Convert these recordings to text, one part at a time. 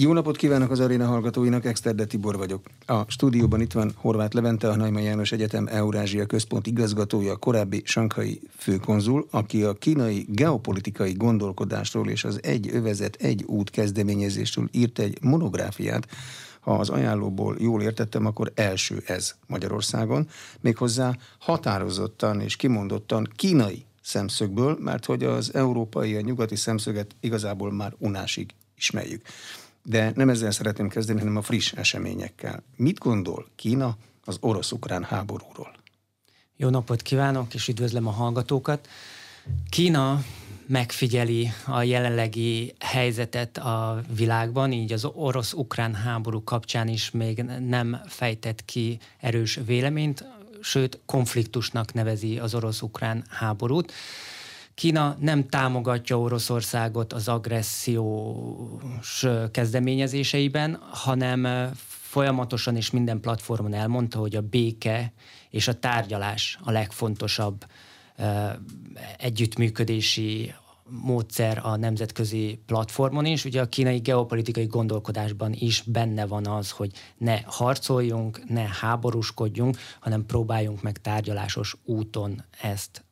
Jó napot kívánok az aréna hallgatóinak, Exterde Tibor vagyok. A stúdióban itt van Horváth Levente, a Naima János Egyetem Eurázsia Központ igazgatója, korábbi sankai főkonzul, aki a kínai geopolitikai gondolkodásról és az egy övezet, egy út kezdeményezésről írt egy monográfiát, ha az ajánlóból jól értettem, akkor első ez Magyarországon, méghozzá határozottan és kimondottan kínai szemszögből, mert hogy az európai, a nyugati szemszöget igazából már unásig ismerjük. De nem ezzel szeretném kezdeni, hanem a friss eseményekkel. Mit gondol Kína az orosz-ukrán háborúról? Jó napot kívánok, és üdvözlöm a hallgatókat. Kína megfigyeli a jelenlegi helyzetet a világban, így az orosz-ukrán háború kapcsán is még nem fejtett ki erős véleményt, sőt konfliktusnak nevezi az orosz-ukrán háborút. Kína nem támogatja Oroszországot az agressziós kezdeményezéseiben, hanem folyamatosan és minden platformon elmondta, hogy a béke és a tárgyalás a legfontosabb együttműködési módszer a nemzetközi platformon is. Ugye a kínai geopolitikai gondolkodásban is benne van az, hogy ne harcoljunk, ne háborúskodjunk, hanem próbáljunk meg tárgyalásos úton ezt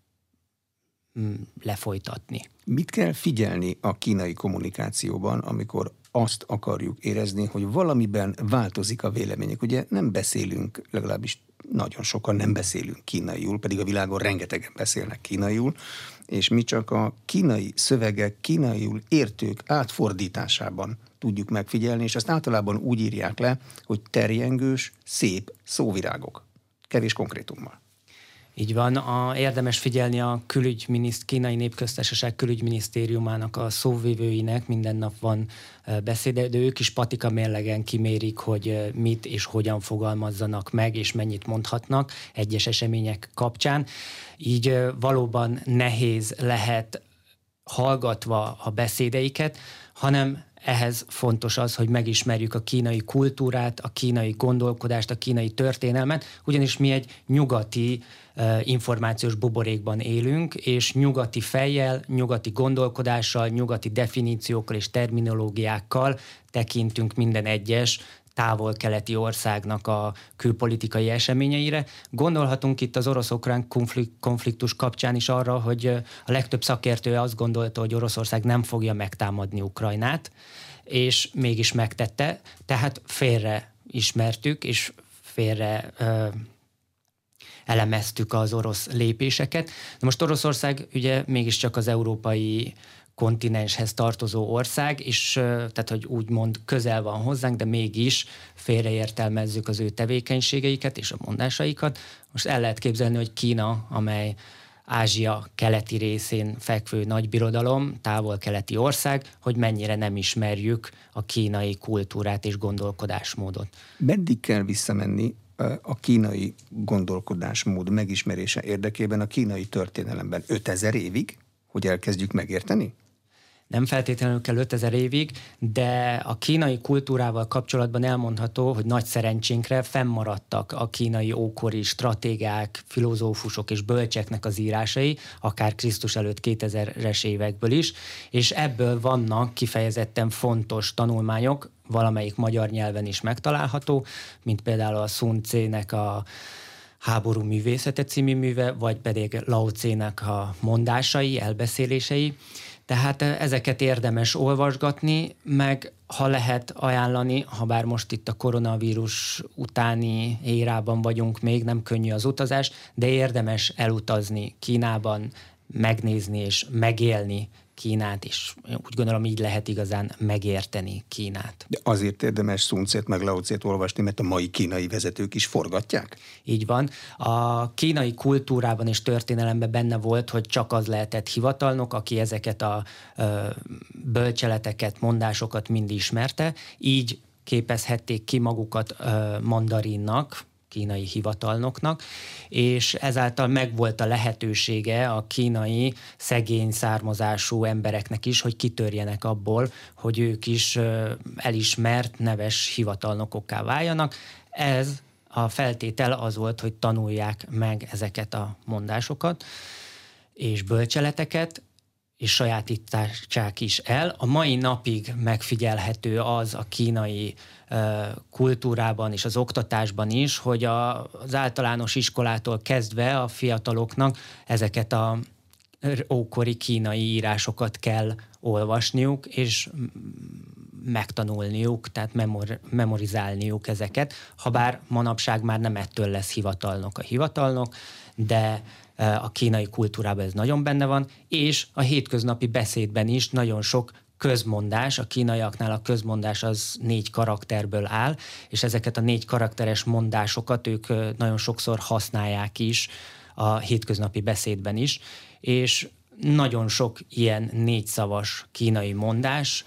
lefolytatni. Mit kell figyelni a kínai kommunikációban, amikor azt akarjuk érezni, hogy valamiben változik a vélemények. Ugye nem beszélünk, legalábbis nagyon sokan nem beszélünk kínaiul, pedig a világon rengetegen beszélnek kínaiul, és mi csak a kínai szövegek kínaiul értők átfordításában tudjuk megfigyelni, és ezt általában úgy írják le, hogy terjengős, szép szóvirágok. Kevés konkrétummal. Így van, a, érdemes figyelni a külügyminiszt, kínai népköztársaság külügyminisztériumának a szóvivőinek, minden nap van beszéde, de ők is patika mérlegen kimérik, hogy mit és hogyan fogalmazzanak meg, és mennyit mondhatnak egyes események kapcsán. Így valóban nehéz lehet hallgatva a beszédeiket, hanem ehhez fontos az, hogy megismerjük a kínai kultúrát, a kínai gondolkodást, a kínai történelmet, ugyanis mi egy nyugati információs buborékban élünk, és nyugati fejjel, nyugati gondolkodással, nyugati definíciókkal és terminológiákkal tekintünk minden egyes távol-keleti országnak a külpolitikai eseményeire. Gondolhatunk itt az orosz-ukrán konfliktus kapcsán is arra, hogy a legtöbb szakértő azt gondolta, hogy Oroszország nem fogja megtámadni Ukrajnát, és mégis megtette, tehát félre ismertük, és félre ö, elemeztük az orosz lépéseket. De most Oroszország ugye mégiscsak az európai kontinenshez tartozó ország, és tehát, hogy úgymond közel van hozzánk, de mégis félreértelmezzük az ő tevékenységeiket és a mondásaikat. Most el lehet képzelni, hogy Kína, amely Ázsia keleti részén fekvő nagybirodalom, távol-keleti ország, hogy mennyire nem ismerjük a kínai kultúrát és gondolkodásmódot. Meddig kell visszamenni a kínai gondolkodásmód megismerése érdekében a kínai történelemben 5000 évig, hogy elkezdjük megérteni? Nem feltétlenül kell 5000 évig, de a kínai kultúrával kapcsolatban elmondható, hogy nagy szerencsénkre fennmaradtak a kínai ókori stratégák, filozófusok és bölcseknek az írásai, akár Krisztus előtt 2000-es évekből is, és ebből vannak kifejezetten fontos tanulmányok, valamelyik magyar nyelven is megtalálható, mint például a Sun Tse-nek a háború művészete című műve, vagy pedig Lao Tse-nek a mondásai, elbeszélései, tehát ezeket érdemes olvasgatni, meg ha lehet ajánlani, ha bár most itt a koronavírus utáni érában vagyunk, még nem könnyű az utazás, de érdemes elutazni Kínában, megnézni és megélni Kínát, és úgy gondolom így lehet igazán megérteni Kínát. De azért érdemes Szuncét meg Laocét olvasni, mert a mai kínai vezetők is forgatják? Így van. A kínai kultúrában és történelemben benne volt, hogy csak az lehetett hivatalnok, aki ezeket a ö, bölcseleteket, mondásokat mind ismerte, így képezhették ki magukat ö, mandarinnak, kínai hivatalnoknak, és ezáltal megvolt a lehetősége a kínai szegény származású embereknek is, hogy kitörjenek abból, hogy ők is elismert, neves hivatalnokokká váljanak. Ez a feltétel az volt, hogy tanulják meg ezeket a mondásokat és bölcseleteket, és sajátítsák is el. A mai napig megfigyelhető az a kínai kultúrában és az oktatásban is, hogy az általános iskolától kezdve a fiataloknak ezeket a ókori kínai írásokat kell olvasniuk, és megtanulniuk, tehát memor, memorizálniuk ezeket, ha bár manapság már nem ettől lesz hivatalnok a hivatalnok, de a kínai kultúrában ez nagyon benne van, és a hétköznapi beszédben is nagyon sok közmondás, a kínaiaknál a közmondás az négy karakterből áll, és ezeket a négy karakteres mondásokat ők nagyon sokszor használják is a hétköznapi beszédben is, és nagyon sok ilyen négyszavas kínai mondás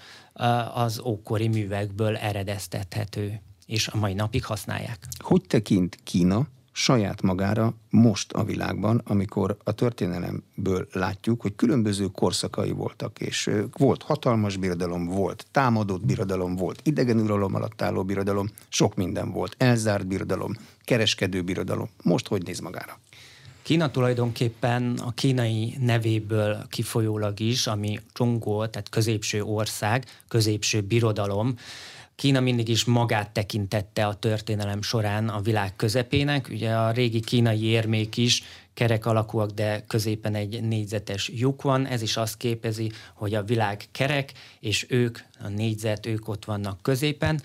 az ókori művekből eredeztethető, és a mai napig használják. Hogy tekint Kína saját magára most a világban, amikor a történelemből látjuk, hogy különböző korszakai voltak, és volt hatalmas birodalom, volt támadott birodalom, volt idegen uralom alatt álló birodalom, sok minden volt, elzárt birodalom, kereskedő birodalom. Most hogy néz magára? Kína tulajdonképpen a kínai nevéből kifolyólag is, ami Zsongó, tehát középső ország, középső birodalom, Kína mindig is magát tekintette a történelem során a világ közepének. Ugye a régi kínai érmék is kerek alakúak, de középen egy négyzetes lyuk van. Ez is azt képezi, hogy a világ kerek, és ők, a négyzet, ők ott vannak középen.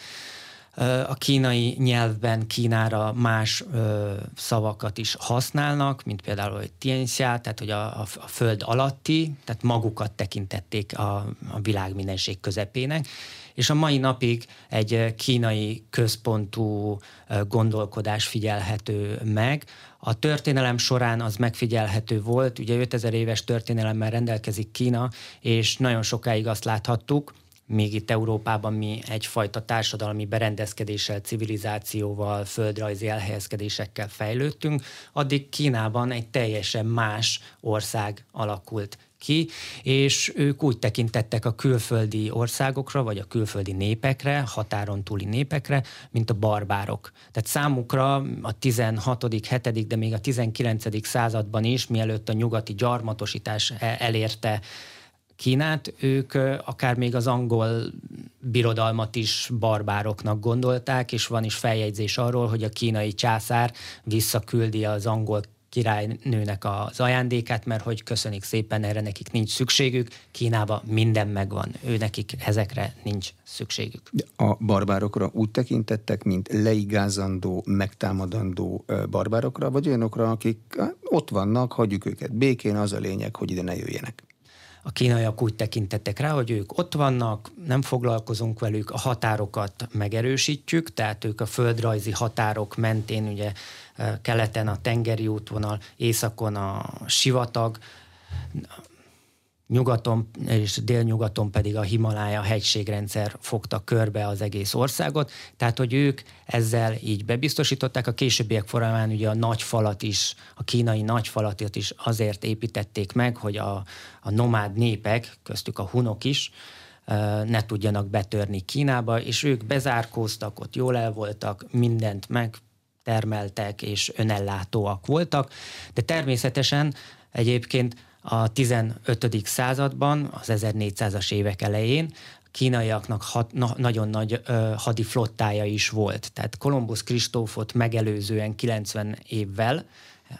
A kínai nyelvben Kínára más ö, szavakat is használnak, mint például, hogy tianxia, tehát hogy a, a, a föld alatti, tehát magukat tekintették a, a világ mindenség közepének, és a mai napig egy kínai központú gondolkodás figyelhető meg. A történelem során az megfigyelhető volt, ugye 5000 éves történelemmel rendelkezik Kína, és nagyon sokáig azt láthattuk, még itt Európában mi egyfajta társadalmi berendezkedéssel, civilizációval, földrajzi elhelyezkedésekkel fejlődtünk, addig Kínában egy teljesen más ország alakult ki, és ők úgy tekintettek a külföldi országokra, vagy a külföldi népekre, határon túli népekre, mint a barbárok. Tehát számukra a 16., 7., de még a 19. században is, mielőtt a nyugati gyarmatosítás e- elérte Kínát, ők akár még az angol birodalmat is barbároknak gondolták, és van is feljegyzés arról, hogy a kínai császár visszaküldi az angol királynőnek az ajándékát, mert hogy köszönik szépen, erre nekik nincs szükségük. Kínában minden megvan, ő nekik ezekre nincs szükségük. A barbárokra úgy tekintettek, mint leigázandó, megtámadandó barbárokra, vagy olyanokra, akik ott vannak, hagyjuk őket békén, az a lényeg, hogy ide ne jöjjenek a kínaiak úgy tekintettek rá, hogy ők ott vannak, nem foglalkozunk velük, a határokat megerősítjük, tehát ők a földrajzi határok mentén, ugye keleten a tengeri útvonal, északon a sivatag, nyugaton és délnyugaton pedig a Himalája hegységrendszer fogta körbe az egész országot, tehát hogy ők ezzel így bebiztosították, a későbbiek folyamán ugye a nagy falat is, a kínai nagy falatot is azért építették meg, hogy a, a nomád népek, köztük a hunok is, ne tudjanak betörni Kínába, és ők bezárkóztak, ott jól el voltak, mindent meg termeltek és önellátóak voltak, de természetesen egyébként a 15. században, az 1400-as évek elején kínaiaknak hat, na, nagyon nagy ö, hadiflottája is volt. Tehát Kolumbusz Kristófot megelőzően 90 évvel,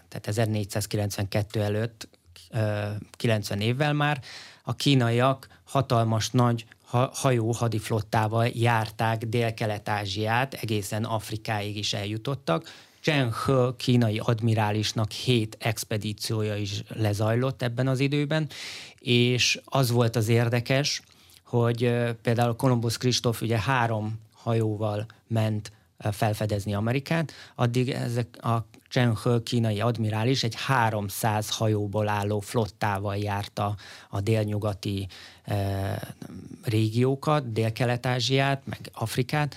tehát 1492 előtt ö, 90 évvel már a kínaiak hatalmas nagy hajó hadiflottával járták Dél-Kelet-Ázsiát, egészen Afrikáig is eljutottak, Chen He kínai admirálisnak hét expedíciója is lezajlott ebben az időben, és az volt az érdekes, hogy például Columbus Kristóf ugye három hajóval ment felfedezni Amerikát, addig ezek a Chen He kínai admirális egy 300 hajóból álló flottával járta a délnyugati e, régiókat, Dél-Kelet-Ázsiát, meg Afrikát,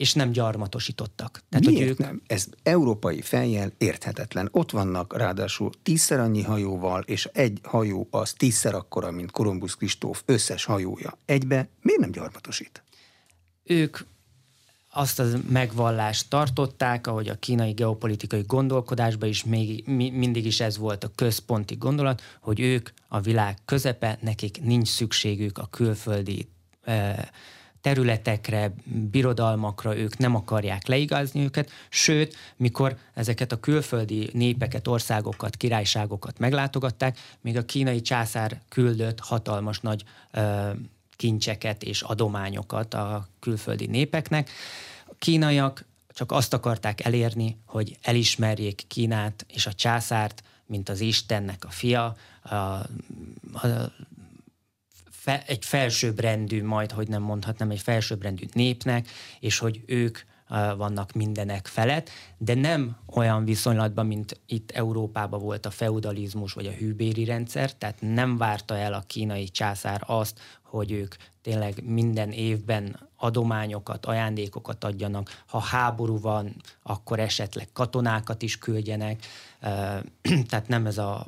és nem gyarmatosítottak. Tehát, Miért hogy ők... nem? Ez európai fejjel érthetetlen. Ott vannak ráadásul tízszer annyi hajóval, és egy hajó az tízszer akkora, mint Kolumbusz Kristóf összes hajója. Egybe miért nem gyarmatosít? Ők azt az megvallást tartották, ahogy a kínai geopolitikai gondolkodásban is még, mi, mindig is ez volt a központi gondolat, hogy ők a világ közepe, nekik nincs szükségük a külföldi e, területekre, birodalmakra, ők nem akarják leigazni őket, sőt, mikor ezeket a külföldi népeket, országokat, királyságokat meglátogatták, még a kínai császár küldött hatalmas nagy e, kincseket és adományokat a külföldi népeknek. A kínaiak csak azt akarták elérni, hogy elismerjék Kínát és a császárt, mint az Istennek a fia, a, a, fe, egy felsőbbrendű, majd hogy nem mondhatnám, egy felsőbbrendű népnek, és hogy ők vannak mindenek felett, de nem olyan viszonylatban, mint itt Európában volt a feudalizmus vagy a hűbéri rendszer, tehát nem várta el a kínai császár azt, hogy ők tényleg minden évben adományokat, ajándékokat adjanak. Ha háború van, akkor esetleg katonákat is küldjenek. Tehát nem ez a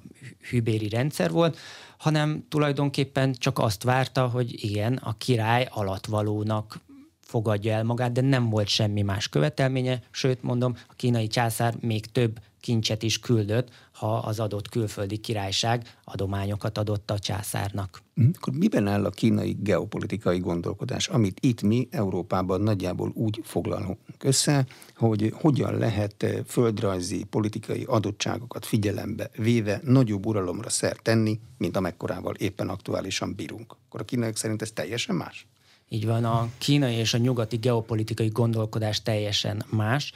hűbéri rendszer volt, hanem tulajdonképpen csak azt várta, hogy igen, a király alatvalónak fogadja el magát, de nem volt semmi más követelménye, sőt mondom, a kínai császár még több kincset is küldött, ha az adott külföldi királyság adományokat adott a császárnak. Hm, akkor miben áll a kínai geopolitikai gondolkodás, amit itt mi Európában nagyjából úgy foglalunk össze, hogy hogyan lehet eh, földrajzi, politikai adottságokat figyelembe véve nagyobb uralomra szert tenni, mint amekkorával éppen aktuálisan bírunk. Akkor a kínaiak szerint ez teljesen más? Így van, a kínai és a nyugati geopolitikai gondolkodás teljesen más.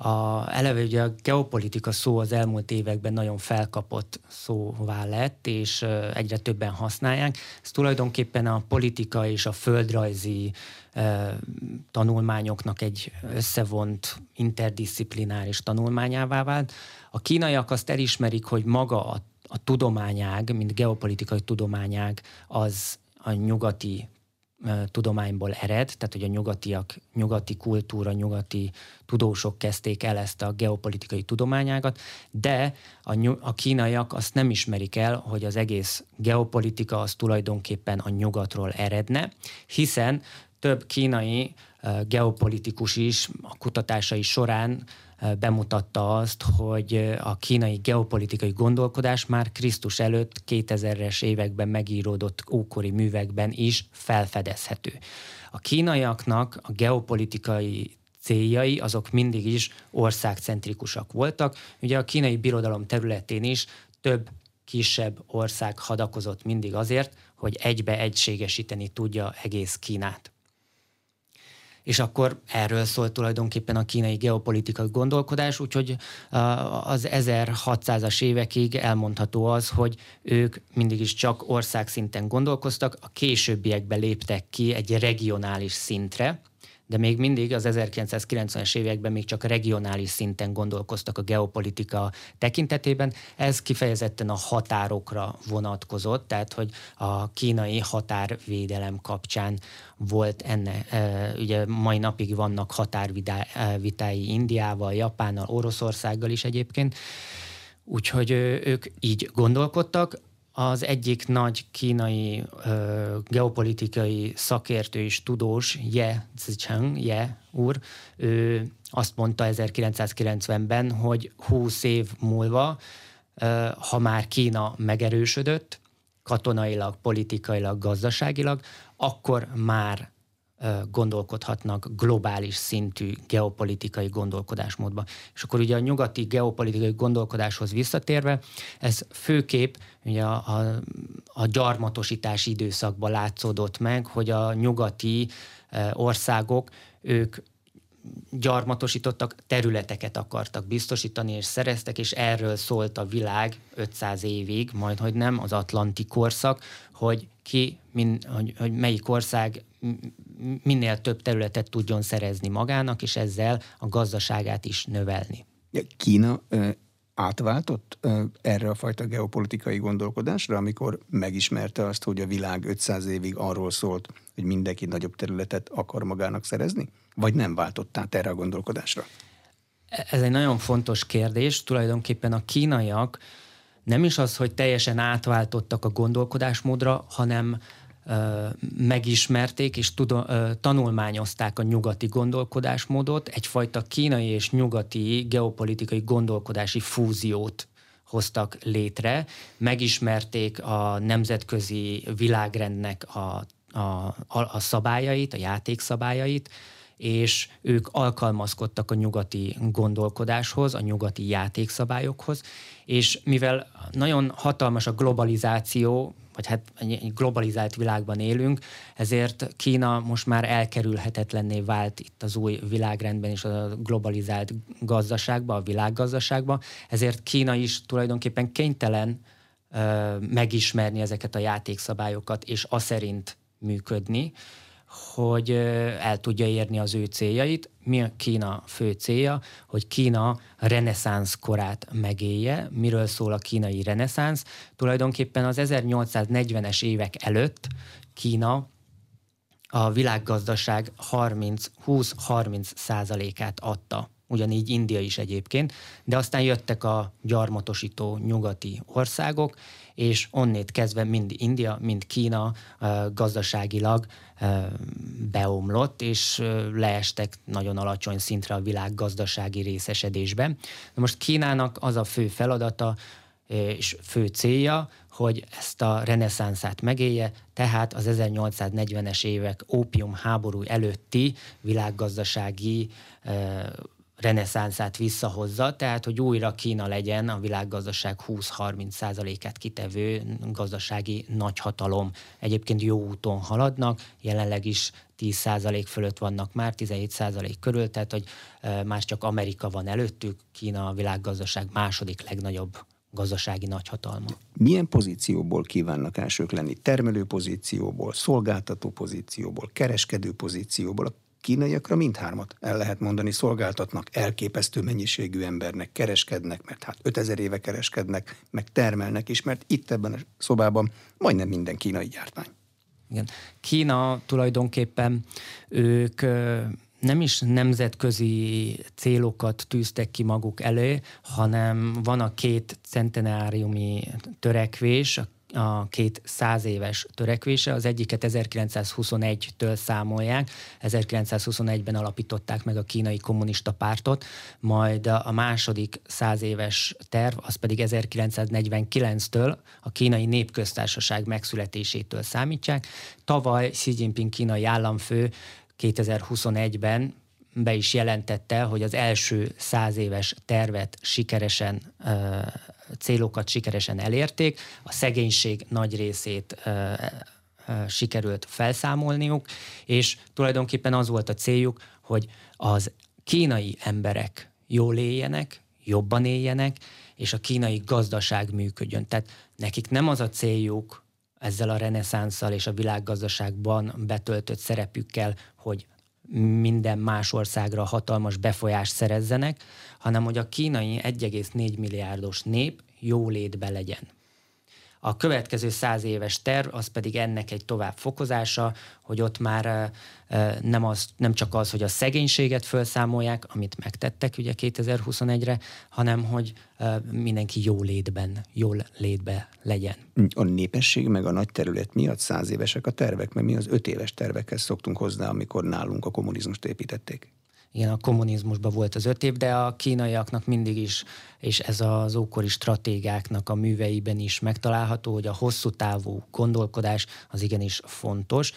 A, eleve ugye a geopolitika szó az elmúlt években nagyon felkapott szóvá lett, és egyre többen használják. Ez tulajdonképpen a politika és a földrajzi tanulmányoknak egy összevont interdisziplináris tanulmányává vált. A kínaiak azt elismerik, hogy maga a, a tudományág, mint geopolitikai tudományág, az a nyugati tudományból ered, tehát hogy a nyugatiak, nyugati kultúra, nyugati tudósok kezdték el ezt a geopolitikai tudományágat, de a, a kínaiak azt nem ismerik el, hogy az egész geopolitika az tulajdonképpen a nyugatról eredne, hiszen több kínai geopolitikus is a kutatásai során bemutatta azt, hogy a kínai geopolitikai gondolkodás már Krisztus előtt 2000-es években megíródott ókori művekben is felfedezhető. A kínaiaknak a geopolitikai céljai azok mindig is országcentrikusak voltak. Ugye a kínai birodalom területén is több kisebb ország hadakozott mindig azért, hogy egybe egységesíteni tudja egész Kínát és akkor erről szólt tulajdonképpen a kínai geopolitikai gondolkodás, úgyhogy az 1600-as évekig elmondható az, hogy ők mindig is csak országszinten gondolkoztak, a későbbiekben léptek ki egy regionális szintre, de még mindig az 1990-es években még csak regionális szinten gondolkoztak a geopolitika tekintetében. Ez kifejezetten a határokra vonatkozott, tehát hogy a kínai határvédelem kapcsán volt enne, ugye mai napig vannak határvitái Indiával, Japánnal, Oroszországgal is egyébként, Úgyhogy ők így gondolkodtak. Az egyik nagy kínai ö, geopolitikai szakértő és tudós, Ye Zicheng, Ye úr, ő azt mondta 1990-ben, hogy 20 év múlva, ö, ha már Kína megerősödött, katonailag, politikailag, gazdaságilag, akkor már gondolkodhatnak globális szintű geopolitikai gondolkodásmódba. És akkor ugye a nyugati geopolitikai gondolkodáshoz visszatérve, ez főképp ugye a, a, a gyarmatosítási időszakban látszódott meg, hogy a nyugati országok, ők gyarmatosítottak, területeket akartak biztosítani, és szereztek, és erről szólt a világ 500 évig, majd hogy nem, az Atlanti korszak, hogy ki, min, hogy, hogy melyik ország minél több területet tudjon szerezni magának, és ezzel a gazdaságát is növelni. Kína átváltott erre a fajta geopolitikai gondolkodásra, amikor megismerte azt, hogy a világ 500 évig arról szólt, hogy mindenki nagyobb területet akar magának szerezni? Vagy nem váltott át erre a gondolkodásra? Ez egy nagyon fontos kérdés. Tulajdonképpen a kínaiak nem is az, hogy teljesen átváltottak a gondolkodásmódra, hanem megismerték és tudo, tanulmányozták a nyugati gondolkodásmódot, egyfajta kínai és nyugati geopolitikai gondolkodási fúziót hoztak létre, megismerték a nemzetközi világrendnek a, a, a szabályait, a játékszabályait, és ők alkalmazkodtak a nyugati gondolkodáshoz, a nyugati játékszabályokhoz, és mivel nagyon hatalmas a globalizáció, vagy hát egy globalizált világban élünk, ezért Kína most már elkerülhetetlenné vált itt az új világrendben és a globalizált gazdaságban, a világgazdaságban, ezért Kína is tulajdonképpen kénytelen ö, megismerni ezeket a játékszabályokat, és a szerint működni, hogy el tudja érni az ő céljait. Mi a Kína fő célja? Hogy Kína reneszánsz korát megélje. Miről szól a kínai reneszánsz? Tulajdonképpen az 1840-es évek előtt Kína a világgazdaság 20-30 százalékát adta ugyanígy India is egyébként, de aztán jöttek a gyarmatosító nyugati országok, és onnét kezdve mind India, mind Kína gazdaságilag beomlott, és leestek nagyon alacsony szintre a világ gazdasági részesedésben. Na most Kínának az a fő feladata, és fő célja, hogy ezt a reneszánszát megélje, tehát az 1840-es évek ópium háború előtti világgazdasági reneszánszát visszahozza, tehát hogy újra Kína legyen a világgazdaság 20-30 százalékát kitevő gazdasági nagyhatalom. Egyébként jó úton haladnak, jelenleg is 10 százalék fölött vannak már, 17 százalék körül, tehát hogy más csak Amerika van előttük, Kína a világgazdaság második legnagyobb gazdasági nagyhatalma. Milyen pozícióból kívánnak elsők lenni? Termelő pozícióból, szolgáltató pozícióból, kereskedő pozícióból? A kínaiakra mindhármat el lehet mondani, szolgáltatnak elképesztő mennyiségű embernek, kereskednek, mert hát 5000 éve kereskednek, meg termelnek is, mert itt ebben a szobában majdnem minden kínai gyártmány. Igen. Kína tulajdonképpen ők nem is nemzetközi célokat tűztek ki maguk elő, hanem van a két centenáriumi törekvés, a a két száz éves törekvése. Az egyiket 1921-től számolják, 1921-ben alapították meg a kínai kommunista pártot, majd a második száz éves terv, az pedig 1949-től a kínai népköztársaság megszületésétől számítják. Tavaly Xi Jinping kínai államfő 2021-ben be is jelentette, hogy az első száz éves tervet sikeresen, célokat sikeresen elérték, a szegénység nagy részét sikerült felszámolniuk, és tulajdonképpen az volt a céljuk, hogy az kínai emberek jól éljenek, jobban éljenek, és a kínai gazdaság működjön. Tehát nekik nem az a céljuk ezzel a reneszánszal és a világgazdaságban betöltött szerepükkel, hogy minden más országra hatalmas befolyást szerezzenek, hanem hogy a kínai 1,4 milliárdos nép jólétbe legyen. A következő száz éves terv az pedig ennek egy tovább fokozása, hogy ott már nem, az, nem csak az, hogy a szegénységet felszámolják, amit megtettek ugye 2021-re, hanem hogy mindenki jó létben, jól létbe legyen. A népesség meg a nagy terület miatt száz évesek a tervek, mert mi az öt éves tervekhez szoktunk hozzá, amikor nálunk a kommunizmust építették igen, a kommunizmusban volt az öt év, de a kínaiaknak mindig is, és ez az ókori stratégáknak a műveiben is megtalálható, hogy a hosszú távú gondolkodás az igenis fontos.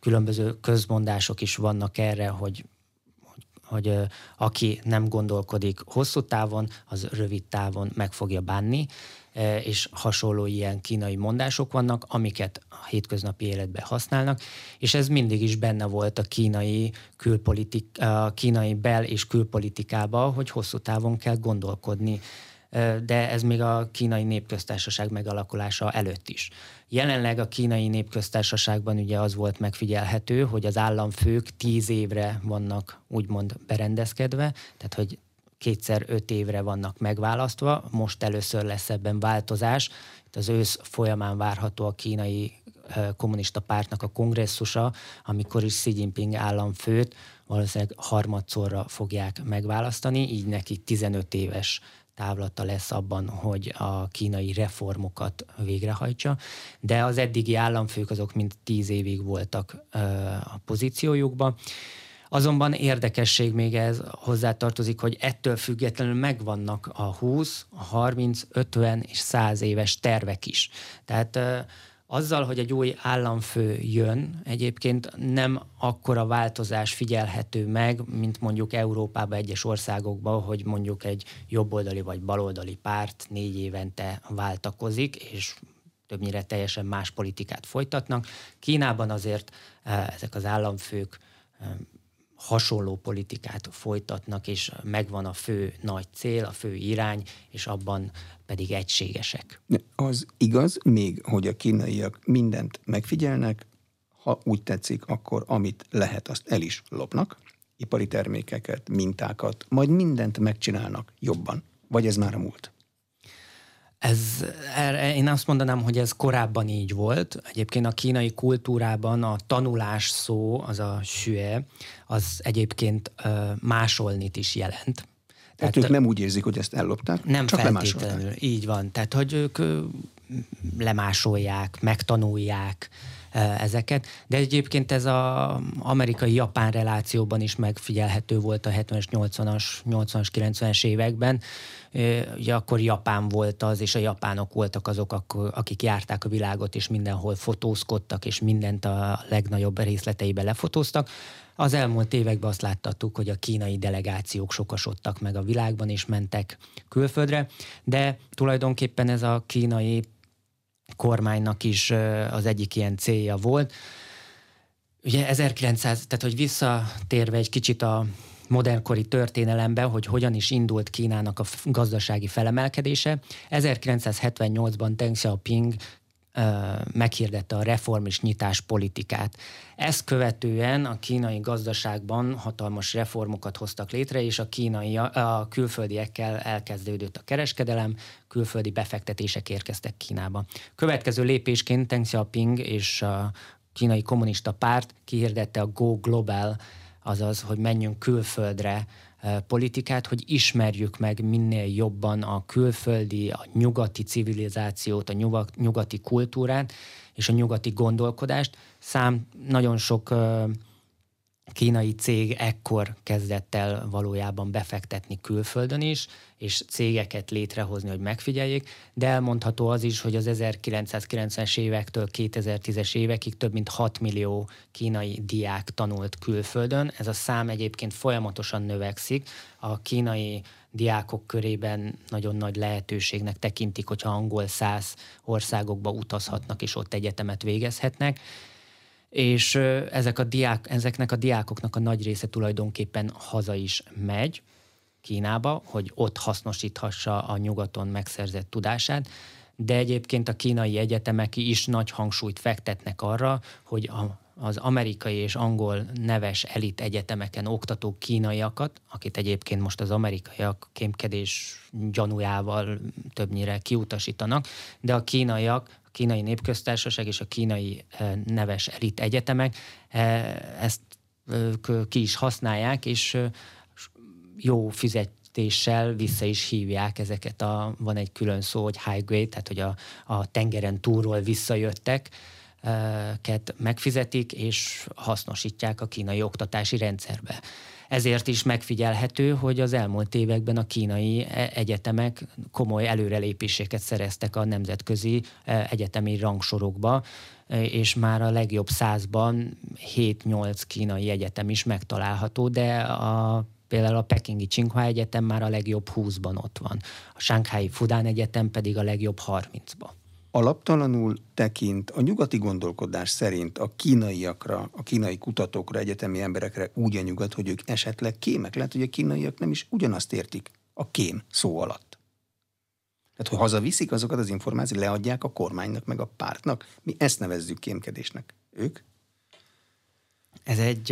Különböző közmondások is vannak erre, hogy hogy, hogy aki nem gondolkodik hosszú távon, az rövid távon meg fogja bánni. E, és hasonló ilyen kínai mondások vannak, amiket a hétköznapi életben használnak, és ez mindig is benne volt a kínai, külpolitik, a kínai bel- és külpolitikába, hogy hosszú távon kell gondolkodni e, de ez még a kínai népköztársaság megalakulása előtt is. Jelenleg a kínai népköztársaságban ugye az volt megfigyelhető, hogy az államfők tíz évre vannak úgymond berendezkedve, tehát hogy kétszer öt évre vannak megválasztva, most először lesz ebben változás. Itt az ősz folyamán várható a kínai kommunista pártnak a kongresszusa, amikor is Xi Jinping államfőt valószínűleg harmadszorra fogják megválasztani, így neki 15 éves távlata lesz abban, hogy a kínai reformokat végrehajtsa, de az eddigi államfők azok mind tíz évig voltak a pozíciójukban. Azonban érdekesség még ez hozzátartozik, hogy ettől függetlenül megvannak a 20, a 30, 50 és 100 éves tervek is. Tehát azzal, hogy egy új államfő jön, egyébként nem akkora változás figyelhető meg, mint mondjuk Európában egyes országokban, hogy mondjuk egy jobboldali vagy baloldali párt négy évente váltakozik, és többnyire teljesen más politikát folytatnak. Kínában azért ezek az államfők hasonló politikát folytatnak, és megvan a fő nagy cél, a fő irány, és abban pedig egységesek. Az igaz még, hogy a kínaiak mindent megfigyelnek, ha úgy tetszik, akkor amit lehet, azt el is lopnak, ipari termékeket, mintákat, majd mindent megcsinálnak jobban. Vagy ez már a múlt? Ez, erre, én azt mondanám, hogy ez korábban így volt. Egyébként a kínai kultúrában a tanulás szó, az a sue, az egyébként másolnit is jelent. Tehát ők nem úgy érzik, hogy ezt ellopták, nem csak feltétlenül. Így van. Tehát, hogy ők lemásolják, megtanulják, ezeket. De egyébként ez az amerikai-japán relációban is megfigyelhető volt a 70-es, 80-as, 80-as, 90-es években. Ugye akkor Japán volt az, és a japánok voltak azok, akik járták a világot, és mindenhol fotózkodtak, és mindent a legnagyobb részleteibe lefotóztak. Az elmúlt években azt láttattuk, hogy a kínai delegációk sokasodtak meg a világban, és mentek külföldre, de tulajdonképpen ez a kínai kormánynak is az egyik ilyen célja volt. Ugye 1900, tehát hogy visszatérve egy kicsit a modernkori történelembe, hogy hogyan is indult Kínának a gazdasági felemelkedése. 1978-ban Deng Xiaoping meghirdette a reform és nyitás politikát. Ezt követően a kínai gazdaságban hatalmas reformokat hoztak létre, és a kínai, a külföldiekkel elkezdődött a kereskedelem, külföldi befektetések érkeztek Kínába. Következő lépésként Deng Xiaoping és a kínai kommunista párt kihirdette a Go Global, azaz, hogy menjünk külföldre politikát, hogy ismerjük meg minél jobban a külföldi, a nyugati civilizációt, a nyugati kultúrát és a nyugati gondolkodást. Szám nagyon sok kínai cég ekkor kezdett el valójában befektetni külföldön is, és cégeket létrehozni, hogy megfigyeljék, de elmondható az is, hogy az 1990-es évektől 2010-es évekig több mint 6 millió kínai diák tanult külföldön. Ez a szám egyébként folyamatosan növekszik. A kínai diákok körében nagyon nagy lehetőségnek tekintik, hogyha angol száz országokba utazhatnak és ott egyetemet végezhetnek és ezek a diák, ezeknek a diákoknak a nagy része tulajdonképpen haza is megy Kínába, hogy ott hasznosíthassa a nyugaton megszerzett tudását, de egyébként a kínai egyetemek is nagy hangsúlyt fektetnek arra, hogy a, az amerikai és angol neves elit egyetemeken oktató kínaiakat, akit egyébként most az amerikaiak kémkedés gyanújával többnyire kiutasítanak, de a kínaiak kínai népköztársaság és a kínai eh, neves elit egyetemek eh, ezt eh, ki is használják, és jó fizetéssel vissza is hívják ezeket a, van egy külön szó, hogy high grade, tehát hogy a, a tengeren túlról visszajöttek, ket megfizetik, és hasznosítják a kínai oktatási rendszerbe. Ezért is megfigyelhető, hogy az elmúlt években a kínai e- egyetemek komoly előrelépéseket szereztek a nemzetközi e, egyetemi rangsorokba, e, és már a legjobb százban 7-8 kínai egyetem is megtalálható, de a Például a Pekingi Tsinghua Egyetem már a legjobb 20-ban ott van, a Shanghai Fudan Egyetem pedig a legjobb 30-ban alaptalanul tekint a nyugati gondolkodás szerint a kínaiakra, a kínai kutatókra, egyetemi emberekre úgy a nyugat, hogy ők esetleg kémek. Lehet, hogy a kínaiak nem is ugyanazt értik a kém szó alatt. Tehát, hogy hazaviszik azokat az információt, leadják a kormánynak, meg a pártnak. Mi ezt nevezzük kémkedésnek. Ők? Ez egy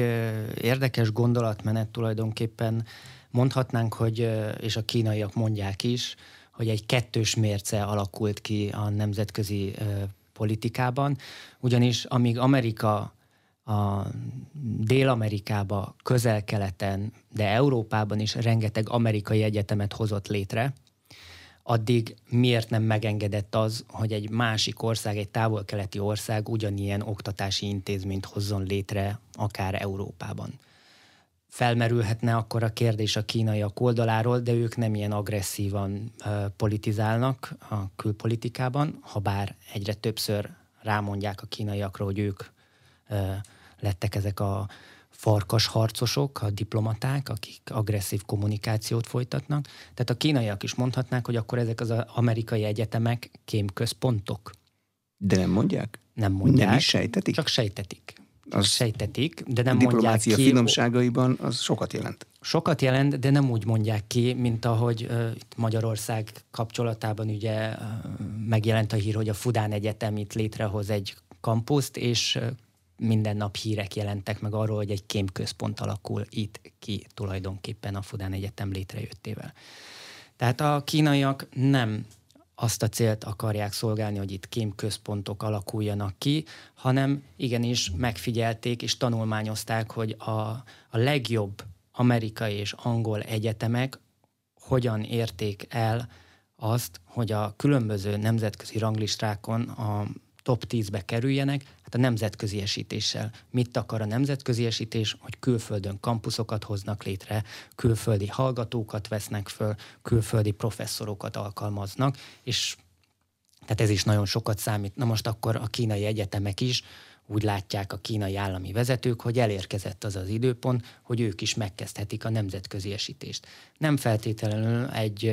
érdekes gondolatmenet tulajdonképpen. Mondhatnánk, hogy, és a kínaiak mondják is, hogy egy kettős mérce alakult ki a nemzetközi politikában, ugyanis amíg Amerika a Dél-Amerikába, közel-keleten, de Európában is rengeteg amerikai egyetemet hozott létre, addig miért nem megengedett az, hogy egy másik ország, egy távol-keleti ország ugyanilyen oktatási intézményt hozzon létre, akár Európában. Felmerülhetne akkor a kérdés a kínaiak oldaláról, de ők nem ilyen agresszívan politizálnak a külpolitikában, ha bár egyre többször rámondják a kínaiakra, hogy ők lettek ezek a farkas harcosok, a diplomaták, akik agresszív kommunikációt folytatnak. Tehát a kínaiak is mondhatnák, hogy akkor ezek az amerikai egyetemek kémközpontok. De nem mondják? Nem mondják. Nem is sejtetik? Csak sejtetik. Az sejtetik, de nem mondják ki. finomságaiban az sokat jelent. Sokat jelent, de nem úgy mondják ki, mint ahogy uh, itt Magyarország kapcsolatában ugye uh, megjelent a hír, hogy a Fudán Egyetem itt létrehoz egy kampuszt, és uh, minden nap hírek jelentek meg arról, hogy egy kémközpont alakul itt ki tulajdonképpen a Fudán Egyetem létrejöttével. Tehát a kínaiak nem azt a célt akarják szolgálni, hogy itt kémközpontok alakuljanak ki, hanem igenis megfigyelték és tanulmányozták, hogy a, a legjobb amerikai és angol egyetemek hogyan érték el azt, hogy a különböző nemzetközi ranglistákon a top 10-be kerüljenek, hát a nemzetközi esítéssel. Mit akar a nemzetközi esítés? Hogy külföldön kampuszokat hoznak létre, külföldi hallgatókat vesznek föl, külföldi professzorokat alkalmaznak, és tehát ez is nagyon sokat számít. Na most akkor a kínai egyetemek is úgy látják a kínai állami vezetők, hogy elérkezett az az időpont, hogy ők is megkezdhetik a nemzetközi esítést. Nem feltétlenül egy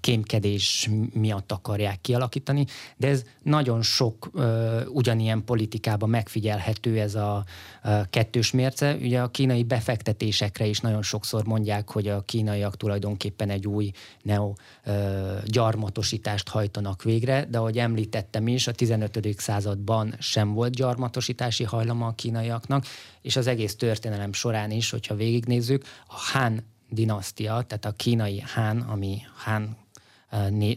kémkedés miatt akarják kialakítani, de ez nagyon sok ö, ugyanilyen politikában megfigyelhető ez a, a kettős mérce. Ugye a kínai befektetésekre is nagyon sokszor mondják, hogy a kínaiak tulajdonképpen egy új neo ö, gyarmatosítást hajtanak végre, de ahogy említettem is, a 15. században sem volt gyarmatosítási hajlama a kínaiaknak, és az egész történelem során is, hogyha végignézzük, a Han dinasztia, tehát a kínai Han, ami Han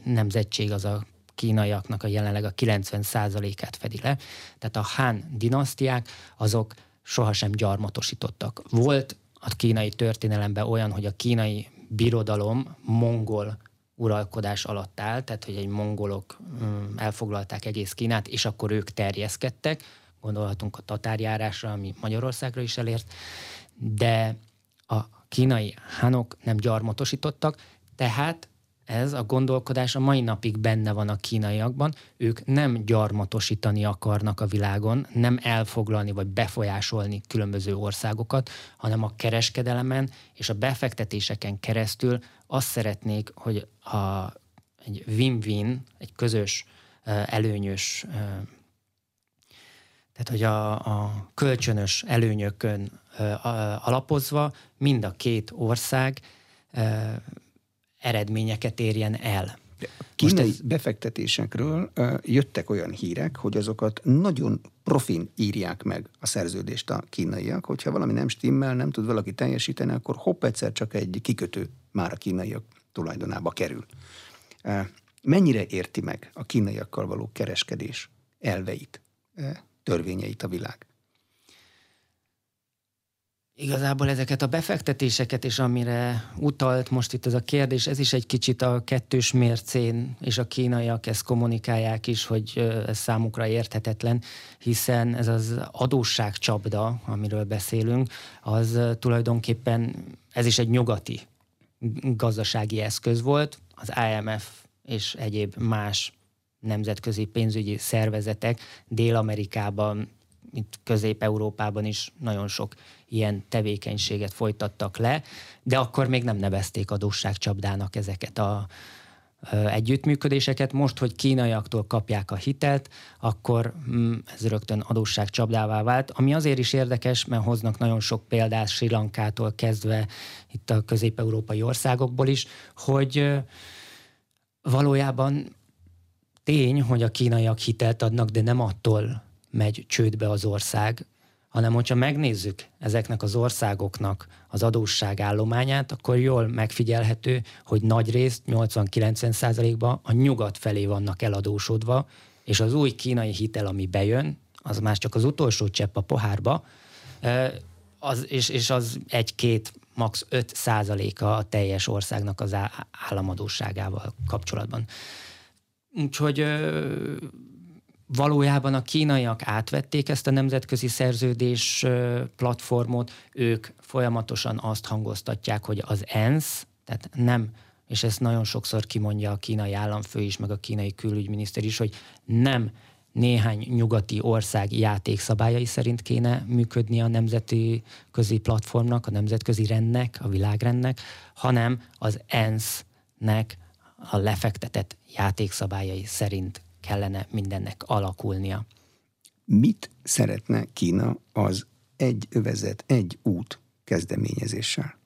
nemzetség az a kínaiaknak a jelenleg a 90%-át fedi le. Tehát a Han dinasztiák azok sohasem gyarmatosítottak. Volt a kínai történelemben olyan, hogy a kínai birodalom mongol uralkodás alatt áll, tehát hogy egy mongolok mm, elfoglalták egész Kínát, és akkor ők terjeszkedtek, gondolhatunk a tatárjárásra, ami Magyarországra is elért, de a kínai hánok nem gyarmatosítottak, tehát ez a gondolkodás a mai napig benne van a kínaiakban. Ők nem gyarmatosítani akarnak a világon, nem elfoglalni vagy befolyásolni különböző országokat, hanem a kereskedelemen és a befektetéseken keresztül azt szeretnék, hogy a, egy win-win, egy közös, előnyös, tehát hogy a, a kölcsönös előnyökön alapozva mind a két ország eredményeket érjen el. Kínai ez... befektetésekről jöttek olyan hírek, hogy azokat nagyon profin írják meg a szerződést a kínaiak, hogyha valami nem stimmel, nem tud valaki teljesíteni, akkor hopp egyszer csak egy kikötő már a kínaiak tulajdonába kerül. Mennyire érti meg a kínaiakkal való kereskedés elveit, törvényeit a világ? Igazából ezeket a befektetéseket, és amire utalt most itt ez a kérdés, ez is egy kicsit a kettős mércén, és a kínaiak ezt kommunikálják is, hogy ez számukra érthetetlen, hiszen ez az adósságcsapda, amiről beszélünk, az tulajdonképpen, ez is egy nyugati gazdasági eszköz volt, az IMF és egyéb más nemzetközi pénzügyi szervezetek Dél-Amerikában, itt Közép-Európában is nagyon sok ilyen tevékenységet folytattak le, de akkor még nem nevezték adósságcsapdának ezeket a együttműködéseket. Most, hogy kínaiaktól kapják a hitelt, akkor mm, ez rögtön adósságcsapdává vált, ami azért is érdekes, mert hoznak nagyon sok példát Sri Lankától kezdve itt a közép-európai országokból is, hogy valójában tény, hogy a kínaiak hitelt adnak, de nem attól megy csődbe az ország, hanem hogyha megnézzük ezeknek az országoknak az adósságállományát, akkor jól megfigyelhető, hogy nagy részt, 80-90 százalékban a nyugat felé vannak eladósodva, és az új kínai hitel, ami bejön, az már csak az utolsó csepp a pohárba, az, és, és az egy-két max. 5 százaléka a teljes országnak az államadóságával kapcsolatban. Úgyhogy valójában a kínaiak átvették ezt a nemzetközi szerződés platformot, ők folyamatosan azt hangoztatják, hogy az ENSZ, tehát nem, és ezt nagyon sokszor kimondja a kínai államfő is, meg a kínai külügyminiszter is, hogy nem néhány nyugati ország játékszabályai szerint kéne működni a nemzeti közi platformnak, a nemzetközi rendnek, a világrendnek, hanem az ENSZ-nek a lefektetett játékszabályai szerint kellene mindennek alakulnia. Mit szeretne Kína az egy övezet, egy út kezdeményezéssel?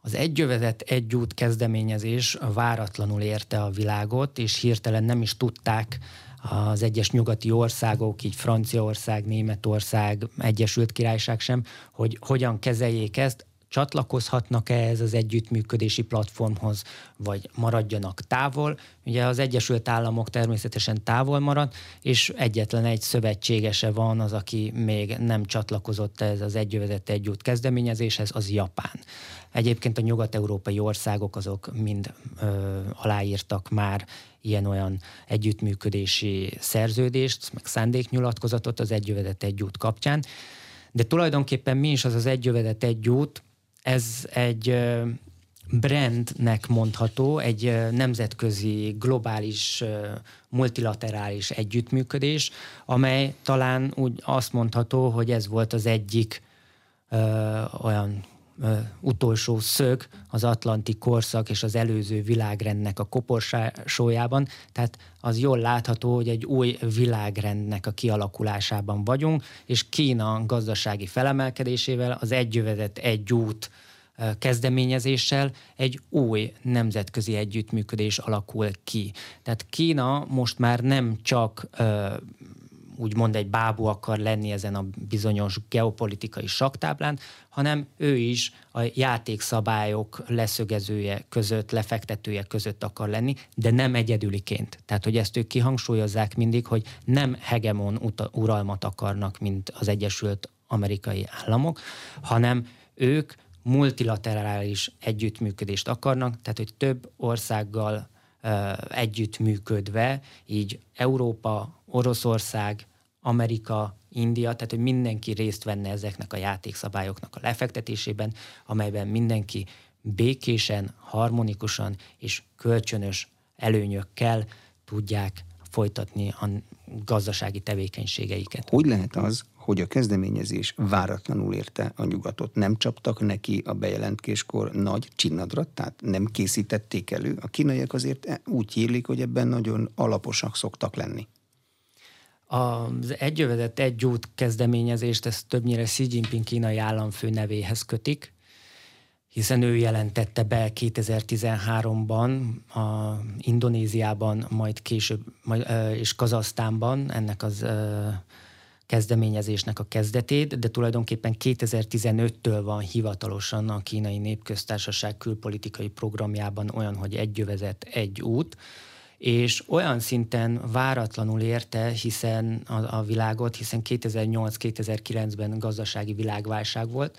Az egy övezet, egy út kezdeményezés váratlanul érte a világot, és hirtelen nem is tudták az egyes nyugati országok, így Franciaország, Németország, Egyesült Királyság sem, hogy hogyan kezeljék ezt, csatlakozhatnak-e ez az együttműködési platformhoz, vagy maradjanak távol. Ugye az Egyesült Államok természetesen távol marad, és egyetlen egy szövetségese van az, aki még nem csatlakozott ez az egyövezet együtt kezdeményezéshez, az Japán. Egyébként a nyugat-európai országok azok mind ö, aláírtak már ilyen-olyan együttműködési szerződést, meg szándéknyilatkozatot az egyövezet együtt kapcsán. De tulajdonképpen mi is az az egyövezet együtt, ez egy brandnek mondható, egy nemzetközi, globális, multilaterális együttműködés, amely talán úgy azt mondható, hogy ez volt az egyik olyan utolsó szög az atlanti korszak és az előző világrendnek a koporsójában, tehát az jól látható, hogy egy új világrendnek a kialakulásában vagyunk, és Kína gazdasági felemelkedésével az egyövezet egy út kezdeményezéssel egy új nemzetközi együttműködés alakul ki. Tehát Kína most már nem csak úgymond egy bábú akar lenni ezen a bizonyos geopolitikai saktáblán, hanem ő is a játékszabályok leszögezője között, lefektetője között akar lenni, de nem egyedüliként. Tehát, hogy ezt ők kihangsúlyozzák mindig, hogy nem hegemon uralmat akarnak, mint az Egyesült Amerikai Államok, hanem ők multilaterális együttműködést akarnak, tehát hogy több országgal együttműködve, így Európa, Oroszország, Amerika, India, tehát hogy mindenki részt venne ezeknek a játékszabályoknak a lefektetésében, amelyben mindenki békésen, harmonikusan és kölcsönös előnyökkel tudják folytatni a gazdasági tevékenységeiket. Hogy lehet az, hogy a kezdeményezés váratlanul érte a nyugatot. Nem csaptak neki a bejelentéskor nagy csinnadrat, tehát nem készítették elő. A kínaiak azért úgy hírlik, hogy ebben nagyon alaposak szoktak lenni. Az egyövezet egy út kezdeményezést ezt többnyire Xi Jinping kínai államfő nevéhez kötik, hiszen ő jelentette be 2013-ban a Indonéziában, majd később majd, és Kazasztánban ennek az kezdeményezésnek a kezdetét, de tulajdonképpen 2015-től van hivatalosan a kínai népköztársaság külpolitikai programjában olyan, hogy egy jövezet, egy út, és olyan szinten váratlanul érte hiszen a, a világot, hiszen 2008-2009-ben gazdasági világválság volt.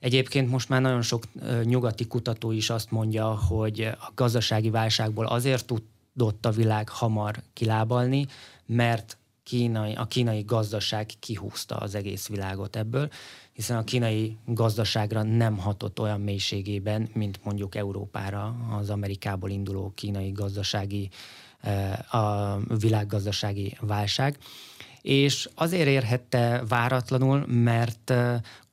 Egyébként most már nagyon sok nyugati kutató is azt mondja, hogy a gazdasági válságból azért tudott a világ hamar kilábalni, mert kínai, a kínai gazdaság kihúzta az egész világot ebből, hiszen a kínai gazdaságra nem hatott olyan mélységében, mint mondjuk Európára az Amerikából induló kínai gazdasági, eh, a világgazdasági válság. És azért érhette váratlanul, mert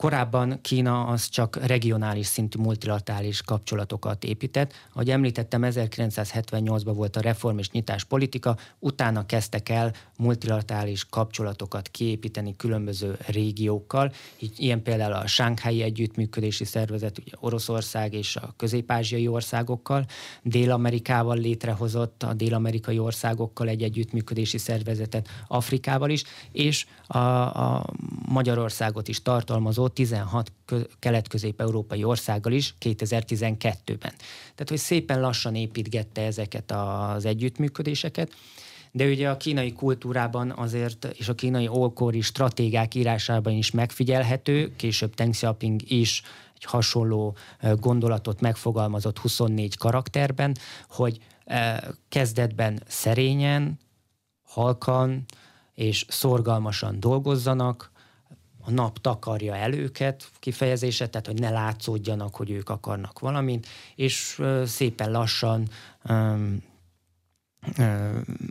Korábban Kína az csak regionális szintű multilaterális kapcsolatokat épített. Ahogy említettem, 1978-ban volt a reform és nyitás politika, utána kezdtek el multilaterális kapcsolatokat kiépíteni különböző régiókkal. Így, ilyen például a Sánghái Együttműködési Szervezet, ugye Oroszország és a közép-ázsiai országokkal, Dél-Amerikával létrehozott a dél-amerikai országokkal egy együttműködési szervezetet, Afrikával is, és a, a Magyarországot is tartalmazó 16 kelet-közép-európai országgal is 2012-ben. Tehát, hogy szépen lassan építgette ezeket az együttműködéseket, de ugye a kínai kultúrában azért, és a kínai olkori stratégák írásában is megfigyelhető, később Deng Xiaoping is egy hasonló gondolatot megfogalmazott 24 karakterben, hogy kezdetben szerényen, halkan és szorgalmasan dolgozzanak, a nap takarja el őket, kifejezése, tehát hogy ne látszódjanak, hogy ők akarnak valamit, és szépen lassan um,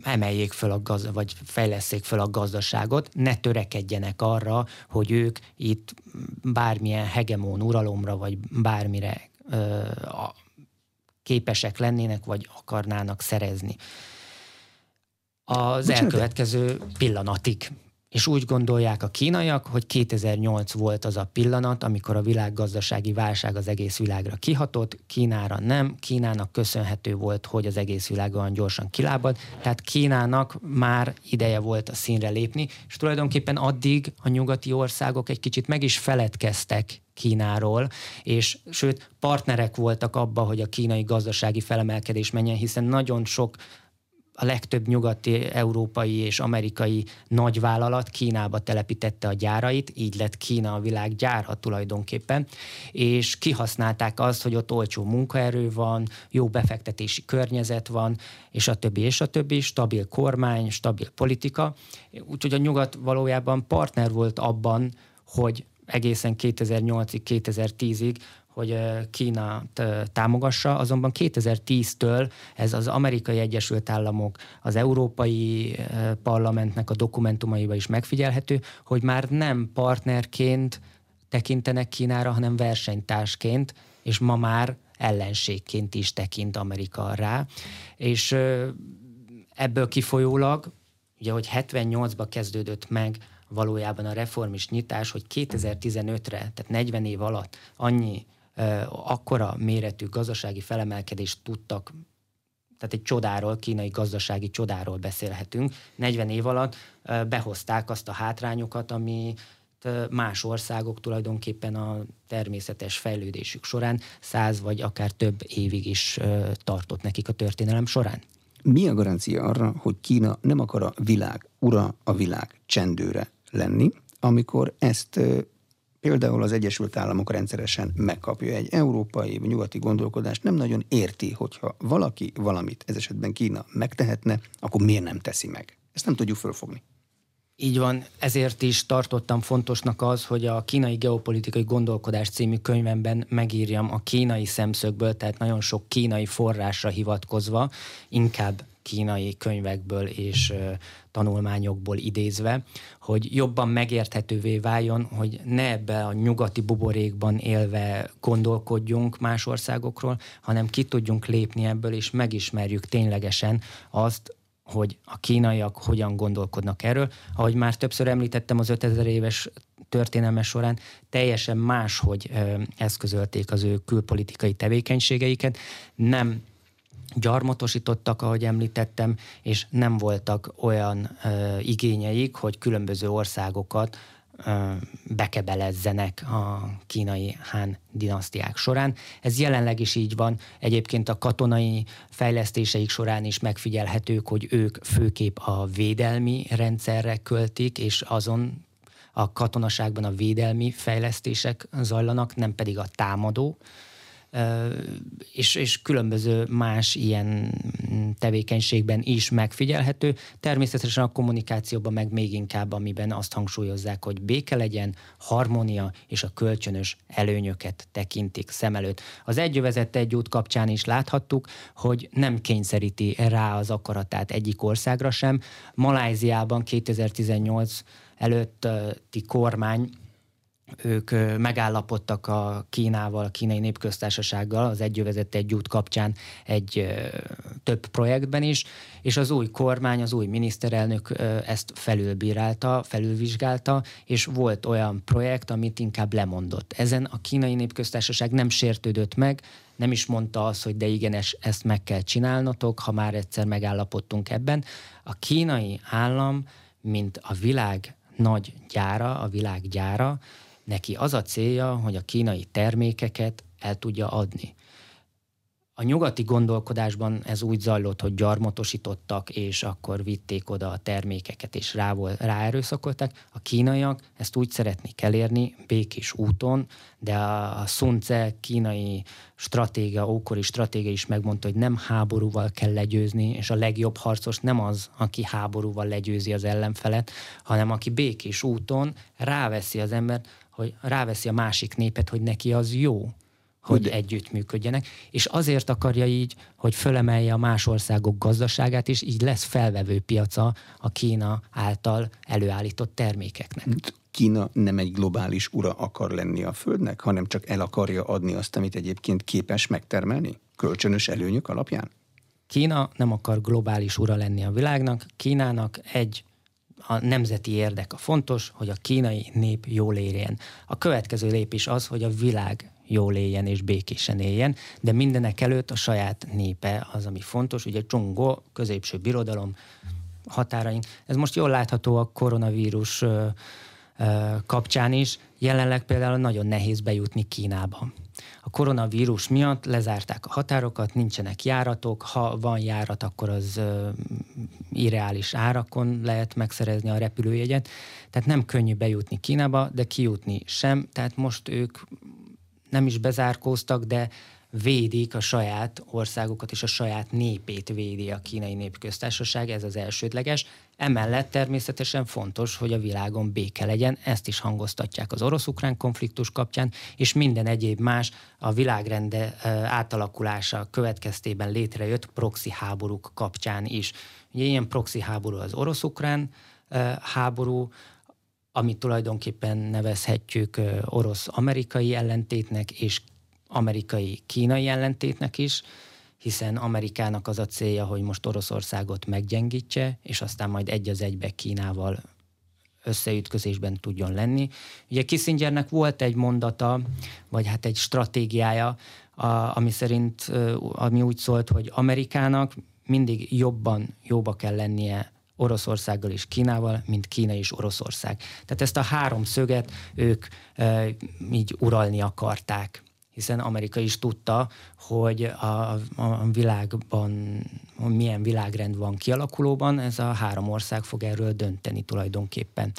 emeljék föl a gaz, vagy fejleszék föl a gazdaságot, ne törekedjenek arra, hogy ők itt bármilyen hegemón uralomra, vagy bármire ö, a, képesek lennének, vagy akarnának szerezni. Az Bocsánat, elkövetkező pillanatig. És úgy gondolják a kínaiak, hogy 2008 volt az a pillanat, amikor a világgazdasági válság az egész világra kihatott, Kínára nem, Kínának köszönhető volt, hogy az egész világ olyan gyorsan kilábad, tehát Kínának már ideje volt a színre lépni, és tulajdonképpen addig a nyugati országok egy kicsit meg is feledkeztek Kínáról, és sőt partnerek voltak abba, hogy a kínai gazdasági felemelkedés menjen, hiszen nagyon sok a legtöbb nyugati, európai és amerikai nagyvállalat Kínába telepítette a gyárait, így lett Kína a világ gyára tulajdonképpen, és kihasználták azt, hogy ott olcsó munkaerő van, jó befektetési környezet van, és a többi, és a többi, stabil kormány, stabil politika. Úgyhogy a nyugat valójában partner volt abban, hogy egészen 2008-ig, 2010-ig hogy Kína támogassa, azonban 2010-től ez az amerikai Egyesült Államok, az Európai Parlamentnek a dokumentumaiba is megfigyelhető, hogy már nem partnerként tekintenek Kínára, hanem versenytársként, és ma már ellenségként is tekint Amerika rá. És ebből kifolyólag, ugye, hogy 78-ba kezdődött meg valójában a reformis nyitás, hogy 2015-re, tehát 40 év alatt annyi akkora méretű gazdasági felemelkedést tudtak tehát egy csodáról, kínai gazdasági csodáról beszélhetünk. 40 év alatt behozták azt a hátrányokat, ami más országok tulajdonképpen a természetes fejlődésük során száz vagy akár több évig is tartott nekik a történelem során. Mi a garancia arra, hogy Kína nem akar a világ ura, a világ csendőre lenni, amikor ezt például az Egyesült Államok rendszeresen megkapja egy európai nyugati gondolkodást, nem nagyon érti, hogyha valaki valamit, ez esetben Kína megtehetne, akkor miért nem teszi meg? Ezt nem tudjuk fölfogni. Így van, ezért is tartottam fontosnak az, hogy a kínai geopolitikai gondolkodás című könyvemben megírjam a kínai szemszögből, tehát nagyon sok kínai forrásra hivatkozva, inkább kínai könyvekből és tanulmányokból idézve, hogy jobban megérthetővé váljon, hogy ne ebbe a nyugati buborékban élve gondolkodjunk más országokról, hanem ki tudjunk lépni ebből, és megismerjük ténylegesen azt, hogy a kínaiak hogyan gondolkodnak erről. Ahogy már többször említettem az 5000 éves történelme során, teljesen máshogy eszközölték az ő külpolitikai tevékenységeiket. Nem gyarmatosítottak, ahogy említettem, és nem voltak olyan ö, igényeik, hogy különböző országokat ö, bekebelezzenek a kínai hán dinasztiák során. Ez jelenleg is így van. Egyébként a katonai fejlesztéseik során is megfigyelhetők, hogy ők főképp a védelmi rendszerre költik, és azon a katonaságban a védelmi fejlesztések zajlanak, nem pedig a támadó és, és különböző más ilyen tevékenységben is megfigyelhető. Természetesen a kommunikációban meg még inkább, amiben azt hangsúlyozzák, hogy béke legyen, harmónia és a kölcsönös előnyöket tekintik szem előtt. Az egyövezett egy út kapcsán is láthattuk, hogy nem kényszeríti rá az akaratát egyik országra sem. Maláziában 2018 előtti kormány ők megállapodtak a Kínával, a kínai népköztársasággal az egyövezett egy út kapcsán egy több projektben is, és az új kormány, az új miniszterelnök ezt felülbírálta, felülvizsgálta, és volt olyan projekt, amit inkább lemondott. Ezen a kínai népköztársaság nem sértődött meg, nem is mondta azt, hogy de igen, ezt meg kell csinálnotok, ha már egyszer megállapodtunk ebben. A kínai állam, mint a világ nagy gyára, a világ gyára, Neki az a célja, hogy a kínai termékeket el tudja adni. a nyugati gondolkodásban ez úgy zajlott, hogy gyarmatosítottak, és akkor vitték oda a termékeket, és rá, ráerőszakolták. A kínaiak ezt úgy szeretnék elérni, békés úton, de a, Sun Tse kínai stratégia, ókori stratégia is megmondta, hogy nem háborúval kell legyőzni, és a legjobb harcos nem az, aki háborúval legyőzi az ellenfelet, hanem aki békés úton ráveszi az embert, hogy ráveszi a másik népet, hogy neki az jó hogy De. együttműködjenek, és azért akarja így, hogy fölemelje a más országok gazdaságát, és így lesz felvevő piaca a Kína által előállított termékeknek. Kína nem egy globális ura akar lenni a Földnek, hanem csak el akarja adni azt, amit egyébként képes megtermelni? Kölcsönös előnyök alapján? Kína nem akar globális ura lenni a világnak, Kínának egy a nemzeti érdek a fontos, hogy a kínai nép jól érjen. A következő lépés az, hogy a világ jól éljen és békésen éljen, de mindenek előtt a saját népe az, ami fontos. Ugye Zsongó, középső birodalom, határaink. Ez most jól látható a koronavírus kapcsán is. Jelenleg például nagyon nehéz bejutni Kínába. Koronavírus miatt lezárták a határokat, nincsenek járatok, ha van járat, akkor az irreális árakon lehet megszerezni a repülőjegyet. Tehát nem könnyű bejutni Kínába, de kijutni sem. Tehát most ők nem is bezárkóztak, de védik a saját országokat és a saját népét védi a kínai népköztársaság, ez az elsődleges. Emellett természetesen fontos, hogy a világon béke legyen, ezt is hangoztatják az orosz-ukrán konfliktus kapcsán, és minden egyéb más a világrende átalakulása következtében létrejött proxy háborúk kapcsán is. Ugye ilyen proxy háború az orosz-ukrán háború, amit tulajdonképpen nevezhetjük orosz-amerikai ellentétnek és amerikai-kínai ellentétnek is, hiszen Amerikának az a célja, hogy most Oroszországot meggyengítse, és aztán majd egy az egybe Kínával összeütközésben tudjon lenni. Ugye Kissingernek volt egy mondata, vagy hát egy stratégiája, a, ami szerint, ami úgy szólt, hogy Amerikának mindig jobban jóba kell lennie Oroszországgal és Kínával, mint Kína és Oroszország. Tehát ezt a három szöget ők e, így uralni akarták hiszen Amerika is tudta, hogy a, a világban milyen világrend van kialakulóban, ez a három ország fog erről dönteni tulajdonképpen.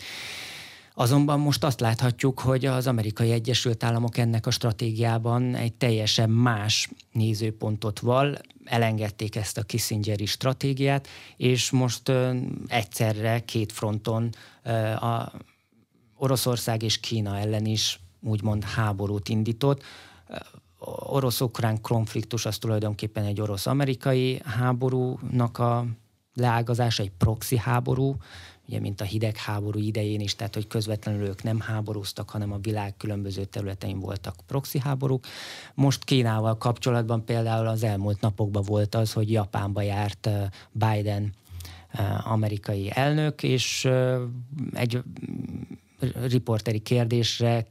Azonban most azt láthatjuk, hogy az amerikai Egyesült Államok ennek a stratégiában egy teljesen más nézőpontot val, elengedték ezt a Kissingeri stratégiát, és most ö, egyszerre két fronton ö, a Oroszország és Kína ellen is úgymond háborút indított. Orosz-ukrán konfliktus az tulajdonképpen egy orosz-amerikai háborúnak a leágazása, egy proxy háború, ugye mint a hidegháború idején is, tehát hogy közvetlenül ők nem háborúztak, hanem a világ különböző területein voltak proxy háborúk. Most Kínával kapcsolatban például az elmúlt napokban volt az, hogy Japánba járt Biden amerikai elnök, és egy riporteri kérdésre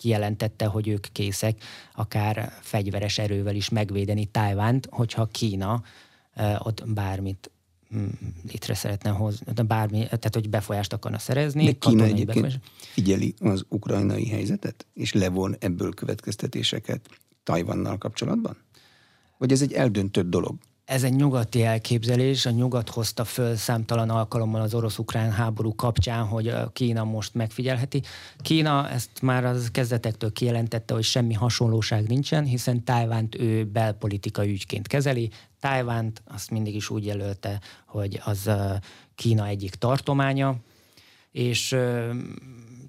kijelentette, hogy ők készek akár fegyveres erővel is megvédeni Tájvánt, hogyha Kína ott bármit Mm, létre szeretne hozni, bármi, tehát hogy befolyást akarna szerezni. De Kína egyébként befolyás. figyeli az ukrajnai helyzetet, és levon ebből következtetéseket Tajvannal kapcsolatban? Vagy ez egy eldöntött dolog? Ez egy nyugati elképzelés, a nyugat hozta föl számtalan alkalommal az orosz-ukrán háború kapcsán, hogy Kína most megfigyelheti. Kína ezt már az kezdetektől kijelentette, hogy semmi hasonlóság nincsen, hiszen Tájvánt ő belpolitikai ügyként kezeli, Tájvánt azt mindig is úgy jelölte, hogy az Kína egyik tartománya, és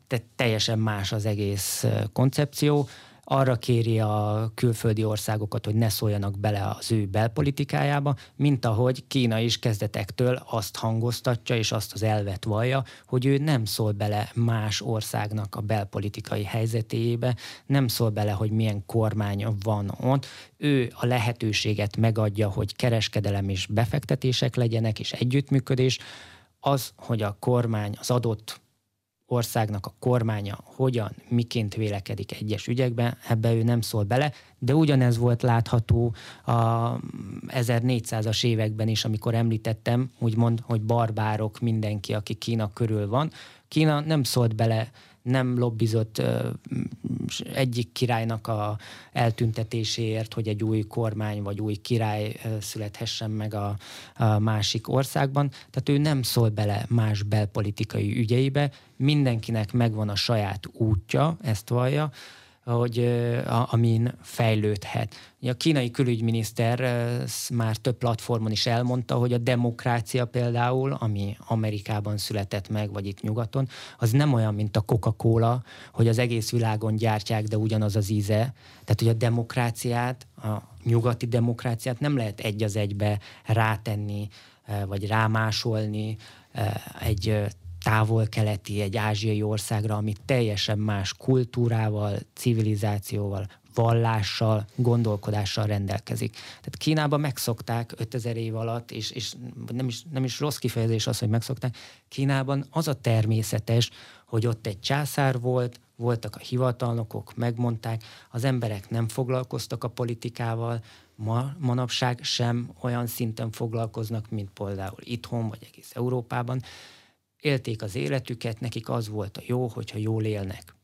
te teljesen más az egész koncepció arra kéri a külföldi országokat, hogy ne szóljanak bele az ő belpolitikájába, mint ahogy Kína is kezdetektől azt hangoztatja és azt az elvet vallja, hogy ő nem szól bele más országnak a belpolitikai helyzetébe, nem szól bele, hogy milyen kormány van ott, ő a lehetőséget megadja, hogy kereskedelem és befektetések legyenek, és együttműködés, az, hogy a kormány az adott országnak a kormánya hogyan, miként vélekedik egyes ügyekben, ebbe ő nem szól bele, de ugyanez volt látható a 1400-as években is, amikor említettem, úgymond, hogy barbárok mindenki, aki Kína körül van. Kína nem szólt bele nem lobbizott egyik királynak a eltüntetéséért, hogy egy új kormány vagy új király születhessen meg a, a másik országban. Tehát ő nem szól bele más belpolitikai ügyeibe, mindenkinek megvan a saját útja, ezt vallja, hogy a, amin fejlődhet. A kínai külügyminiszter már több platformon is elmondta, hogy a demokrácia például, ami Amerikában született meg, vagy itt nyugaton, az nem olyan, mint a Coca-Cola, hogy az egész világon gyártják, de ugyanaz az íze. Tehát, hogy a demokráciát, a nyugati demokráciát nem lehet egy az egybe rátenni, vagy rámásolni egy távol-keleti, egy ázsiai országra, ami teljesen más kultúrával, civilizációval, vallással, gondolkodással rendelkezik. Tehát Kínában megszokták 5000 év alatt, és, és nem, is, nem is rossz kifejezés az, hogy megszokták, Kínában az a természetes, hogy ott egy császár volt, voltak a hivatalnokok, megmondták, az emberek nem foglalkoztak a politikával, ma, manapság sem olyan szinten foglalkoznak, mint például itthon, vagy egész Európában élték az életüket, nekik az volt a jó, hogyha jól élnek.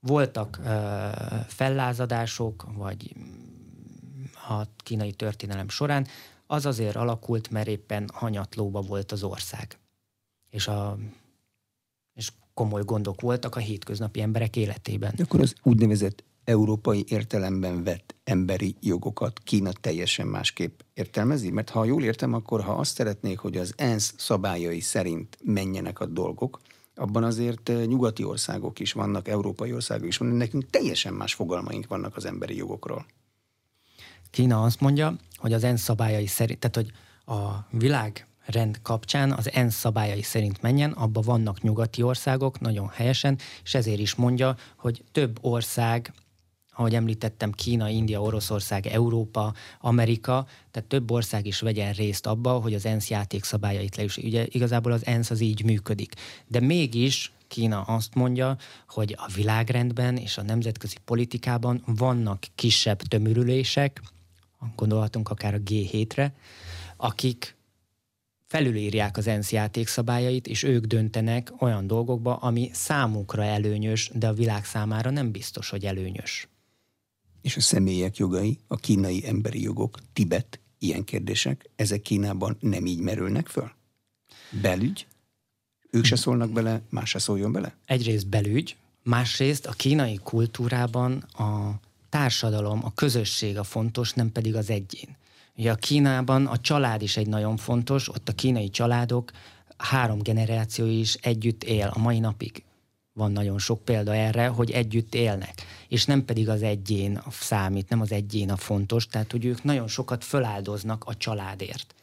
Voltak ö, fellázadások, vagy a kínai történelem során, az azért alakult, mert éppen hanyatlóba volt az ország. És, a, és komoly gondok voltak a hétköznapi emberek életében. Akkor az úgynevezett európai értelemben vett emberi jogokat Kína teljesen másképp értelmezi? Mert ha jól értem, akkor ha azt szeretnék, hogy az ENSZ szabályai szerint menjenek a dolgok, abban azért eh, nyugati országok is vannak, európai országok is vannak, nekünk teljesen más fogalmaink vannak az emberi jogokról. Kína azt mondja, hogy az ENSZ szabályai szerint, tehát hogy a világ rend kapcsán az ENSZ szabályai szerint menjen, abban vannak nyugati országok, nagyon helyesen, és ezért is mondja, hogy több ország ahogy említettem, Kína, India, Oroszország, Európa, Amerika, tehát több ország is vegyen részt abba, hogy az ENSZ játékszabályait leüss. Ugye igazából az ENSZ az így működik. De mégis Kína azt mondja, hogy a világrendben és a nemzetközi politikában vannak kisebb tömörülések, gondolhatunk akár a G7-re, akik felülírják az ENSZ játékszabályait, és ők döntenek olyan dolgokba, ami számukra előnyös, de a világ számára nem biztos, hogy előnyös és a személyek jogai, a kínai emberi jogok, Tibet, ilyen kérdések, ezek Kínában nem így merülnek föl? Belügy? Ők se szólnak bele, más se szóljon bele? Egyrészt belügy, másrészt a kínai kultúrában a társadalom, a közösség a fontos, nem pedig az egyén. Ugye a Kínában a család is egy nagyon fontos, ott a kínai családok három generáció is együtt él a mai napig van nagyon sok példa erre, hogy együtt élnek, és nem pedig az egyén számít, nem az egyén a fontos, tehát hogy ők nagyon sokat föláldoznak a családért.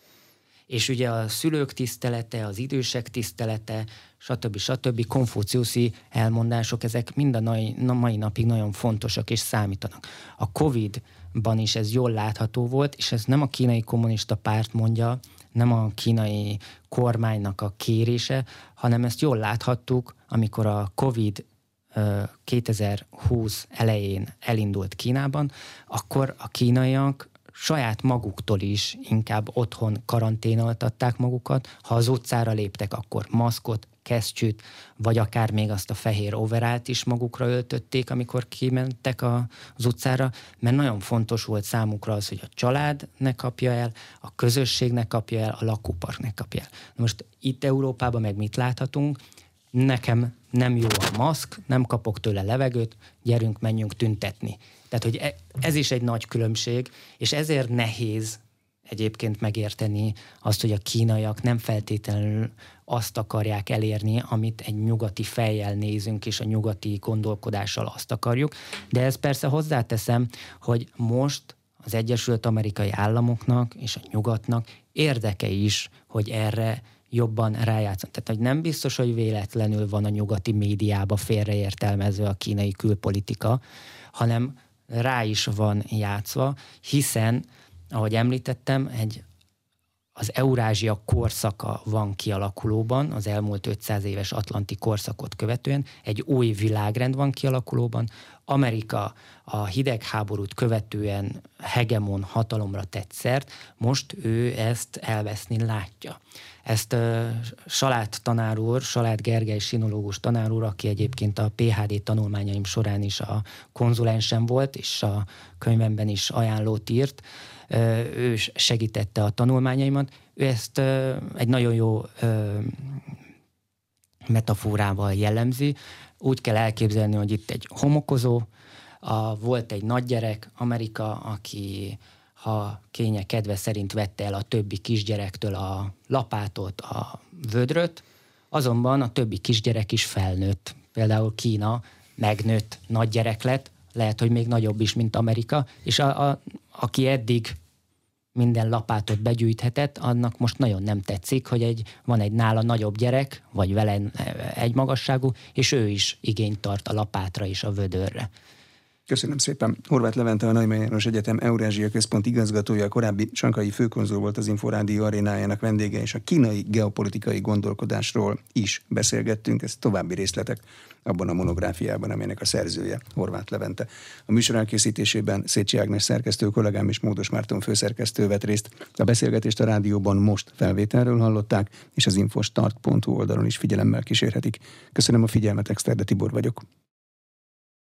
És ugye a szülők tisztelete, az idősek tisztelete, stb. stb. konfúciuszi elmondások, ezek mind a mai, napig nagyon fontosak és számítanak. A Covid-ban is ez jól látható volt, és ez nem a kínai kommunista párt mondja, nem a kínai kormánynak a kérése, hanem ezt jól láthattuk, amikor a COVID 2020 elején elindult Kínában, akkor a kínaiak saját maguktól is inkább otthon karanténoltatták magukat. Ha az utcára léptek, akkor maszkot, kesztyűt, vagy akár még azt a fehér overált is magukra öltötték, amikor kimentek a, az utcára, mert nagyon fontos volt számukra az, hogy a család ne kapja el, a közösség ne kapja el, a lakópark ne kapja el. Most itt Európában meg mit láthatunk? Nekem nem jó a maszk, nem kapok tőle levegőt, gyerünk, menjünk tüntetni. Tehát, hogy e, ez is egy nagy különbség, és ezért nehéz egyébként megérteni azt, hogy a kínaiak nem feltétlenül azt akarják elérni, amit egy nyugati fejjel nézünk, és a nyugati gondolkodással azt akarjuk. De ez persze hozzáteszem, hogy most az Egyesült Amerikai Államoknak és a nyugatnak érdeke is, hogy erre jobban rájátszani. Tehát, hogy nem biztos, hogy véletlenül van a nyugati médiába félreértelmezve a kínai külpolitika, hanem rá is van játszva, hiszen, ahogy említettem, egy az Eurázsia korszaka van kialakulóban, az elmúlt 500 éves atlanti korszakot követően, egy új világrend van kialakulóban, Amerika a hidegháborút követően hegemon hatalomra tett szert, most ő ezt elveszni látja. Ezt Salát tanár úr, Salát Gergely sinológus tanár úr, aki egyébként a PHD tanulmányaim során is a konzulensem volt, és a könyvemben is ajánlót írt, uh, ő segítette a tanulmányaimat. Ő ezt egy nagyon jó metaforával jellemzi. Úgy kell elképzelni, hogy itt egy homokozó, a, volt egy nagygyerek, Amerika, aki ha kénye kedve szerint vette el a többi kisgyerektől a lapátot, a vödröt, azonban a többi kisgyerek is felnőtt. Például Kína megnőtt, nagy gyerek lett, lehet, hogy még nagyobb is, mint Amerika, és a, a, aki eddig minden lapátot begyűjthetett, annak most nagyon nem tetszik, hogy egy, van egy nála nagyobb gyerek, vagy vele egy magasságú, és ő is igényt tart a lapátra és a vödörre. Köszönöm szépen. Horváth Levente, a Naimai János Egyetem Eurázsia Központ igazgatója, a korábbi sankai főkonzul volt az Inforádió arénájának vendége, és a kínai geopolitikai gondolkodásról is beszélgettünk. Ez további részletek abban a monográfiában, amelynek a szerzője Horváth Levente. A műsor elkészítésében Szécsi Ágnes szerkesztő kollégám és Módos Márton főszerkesztő vett részt. A beszélgetést a rádióban most felvételről hallották, és az infostart.hu oldalon is figyelemmel kísérhetik. Köszönöm a figyelmet, Exterde Tibor vagyok.